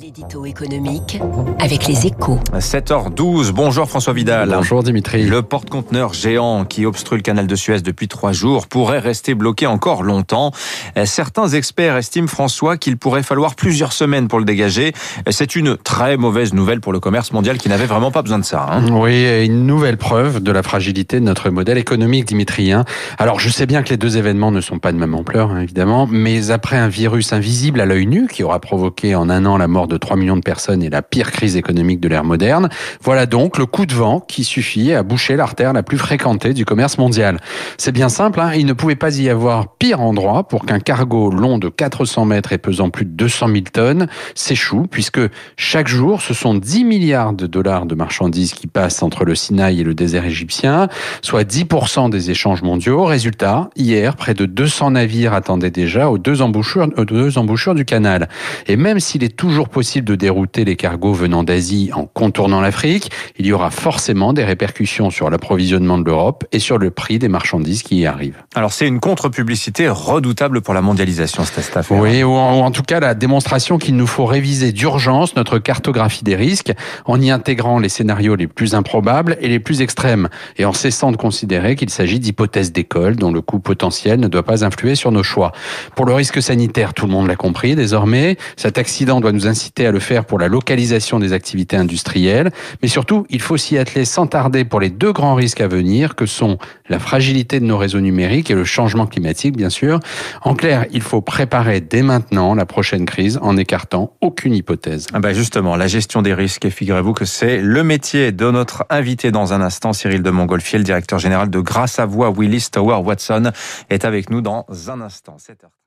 L'édito économique avec les échos. 7h12, bonjour François Vidal. Bonjour Dimitri. Le porte-conteneur géant qui obstrue le canal de Suez depuis trois jours pourrait rester bloqué encore longtemps. Certains experts estiment, François, qu'il pourrait falloir plusieurs semaines pour le dégager. C'est une très mauvaise nouvelle pour le commerce mondial qui n'avait vraiment pas besoin de ça. Hein. Oui, une nouvelle preuve de la fragilité de notre modèle économique, Dimitri. Hein. Alors, je sais bien que les deux événements ne sont pas de même ampleur, hein, évidemment, mais après un virus invisible à l'œil nu qui aura provoqué en un an la mort de 3 millions de personnes et la pire crise économique de l'ère moderne. Voilà donc le coup de vent qui suffit à boucher l'artère la plus fréquentée du commerce mondial. C'est bien simple, hein, il ne pouvait pas y avoir pire endroit pour qu'un cargo long de 400 mètres et pesant plus de 200 000 tonnes s'échoue, puisque chaque jour, ce sont 10 milliards de dollars de marchandises qui passent entre le Sinaï et le désert égyptien, soit 10% des échanges mondiaux. Résultat, hier, près de 200 navires attendaient déjà aux deux embouchures, aux deux embouchures du canal. Et même s'il est toujours possible de dérouter les cargos venant d'Asie en contournant l'Afrique, il y aura forcément des répercussions sur l'approvisionnement de l'Europe et sur le prix des marchandises qui y arrivent. Alors c'est une contre-publicité redoutable pour la mondialisation, cette affaire. Oui, ou en, ou en tout cas la démonstration qu'il nous faut réviser d'urgence notre cartographie des risques en y intégrant les scénarios les plus improbables et les plus extrêmes et en cessant de considérer qu'il s'agit d'hypothèses d'école dont le coût potentiel ne doit pas influer sur nos choix. Pour le risque sanitaire, tout le monde l'a compris désormais, cet accident doit nous inciter à le faire pour la localisation des activités industrielles, mais surtout, il faut s'y atteler sans tarder pour les deux grands risques à venir, que sont la fragilité de nos réseaux numériques et le changement climatique, bien sûr. En clair, il faut préparer dès maintenant la prochaine crise en écartant aucune hypothèse. Ah bah justement, la gestion des risques, et figurez-vous que c'est le métier de notre invité dans un instant, Cyril de Montgolfier, le directeur général de Grâce à Voix, Willis Tower Watson, est avec nous dans un instant. 7h.